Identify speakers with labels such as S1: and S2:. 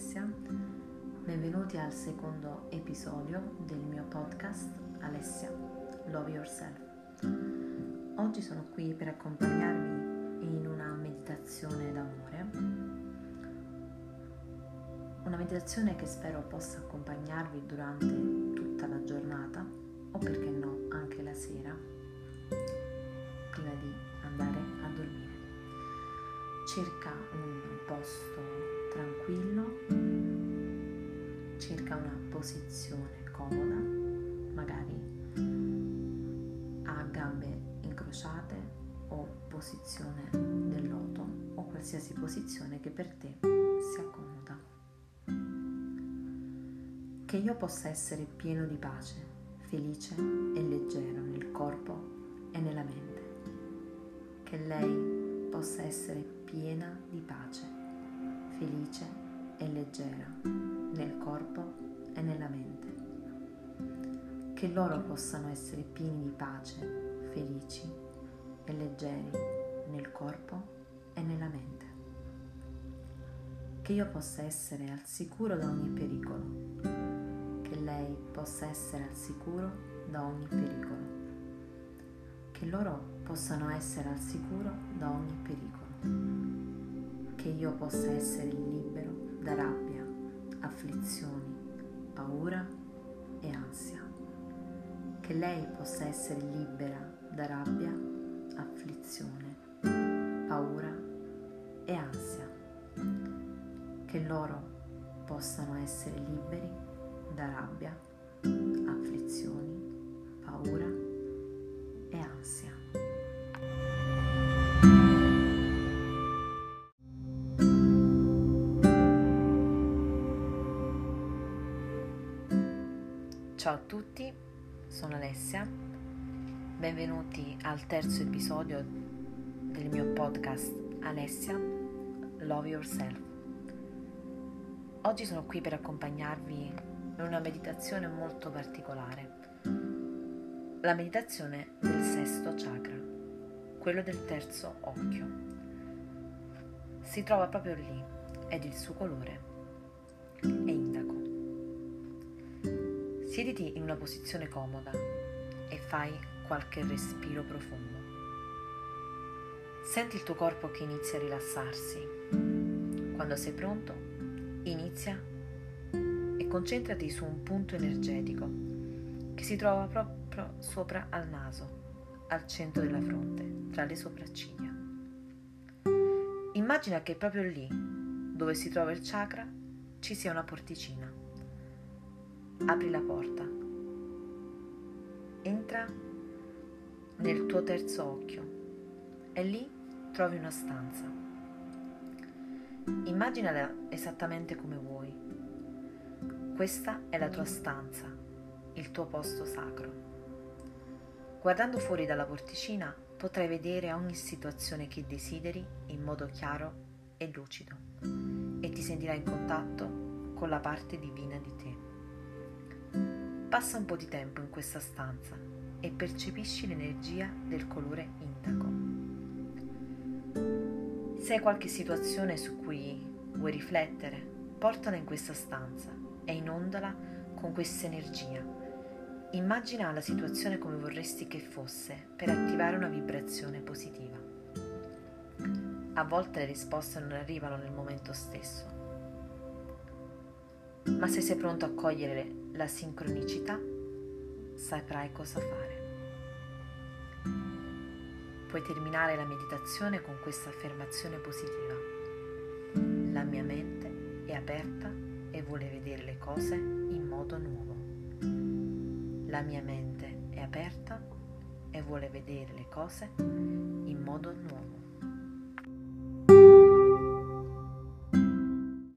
S1: Alessia, benvenuti al secondo episodio del mio podcast Alessia, Love Yourself. Oggi sono qui per accompagnarvi in una meditazione d'amore, una meditazione che spero possa accompagnarvi durante tutta la giornata o perché no cerca una posizione comoda, magari a gambe incrociate o posizione del loto o qualsiasi posizione che per te sia comoda. Che io possa essere pieno di pace, felice e leggero nel corpo e nella mente. Che lei possa essere piena di pace felice e leggera corpo e nella mente. Che loro possano essere pieni di pace, felici e leggeri nel corpo e nella mente. Che io possa essere al sicuro da ogni pericolo. Che lei possa essere al sicuro da ogni pericolo. Che loro possano essere al sicuro da ogni pericolo che io possa essere libero da rabbia, afflizioni, paura e ansia. Che lei possa essere libera da rabbia, afflizione, paura e ansia. Che loro possano essere liberi da rabbia, afflizioni, paura e ansia. Ciao a tutti, sono Alessia, benvenuti al terzo episodio del mio podcast Alessia Love Yourself. Oggi sono qui per accompagnarvi in una meditazione molto particolare, la meditazione del sesto chakra, quello del terzo occhio. Si trova proprio lì ed il suo colore Siediti in una posizione comoda e fai qualche respiro profondo. Senti il tuo corpo che inizia a rilassarsi. Quando sei pronto, inizia e concentrati su un punto energetico che si trova proprio sopra al naso, al centro della fronte, tra le sopracciglia. Immagina che proprio lì, dove si trova il chakra, ci sia una porticina apri la porta. Entra nel tuo terzo occhio e lì trovi una stanza. Immaginala esattamente come vuoi. Questa è la tua stanza, il tuo posto sacro. Guardando fuori dalla porticina potrai vedere ogni situazione che desideri in modo chiaro e lucido e ti sentirai in contatto con la parte divina di te. Passa un po' di tempo in questa stanza e percepisci l'energia del colore indaco. Se hai qualche situazione su cui vuoi riflettere, portala in questa stanza e inondala con questa energia. Immagina la situazione come vorresti che fosse per attivare una vibrazione positiva. A volte le risposte non arrivano nel momento stesso, ma se sei pronto a cogliere la sincronicità, saprai cosa fare. Puoi terminare la meditazione con questa affermazione positiva. La mia mente è aperta e vuole vedere le cose in modo nuovo. La mia mente è aperta e vuole vedere le cose in modo nuovo.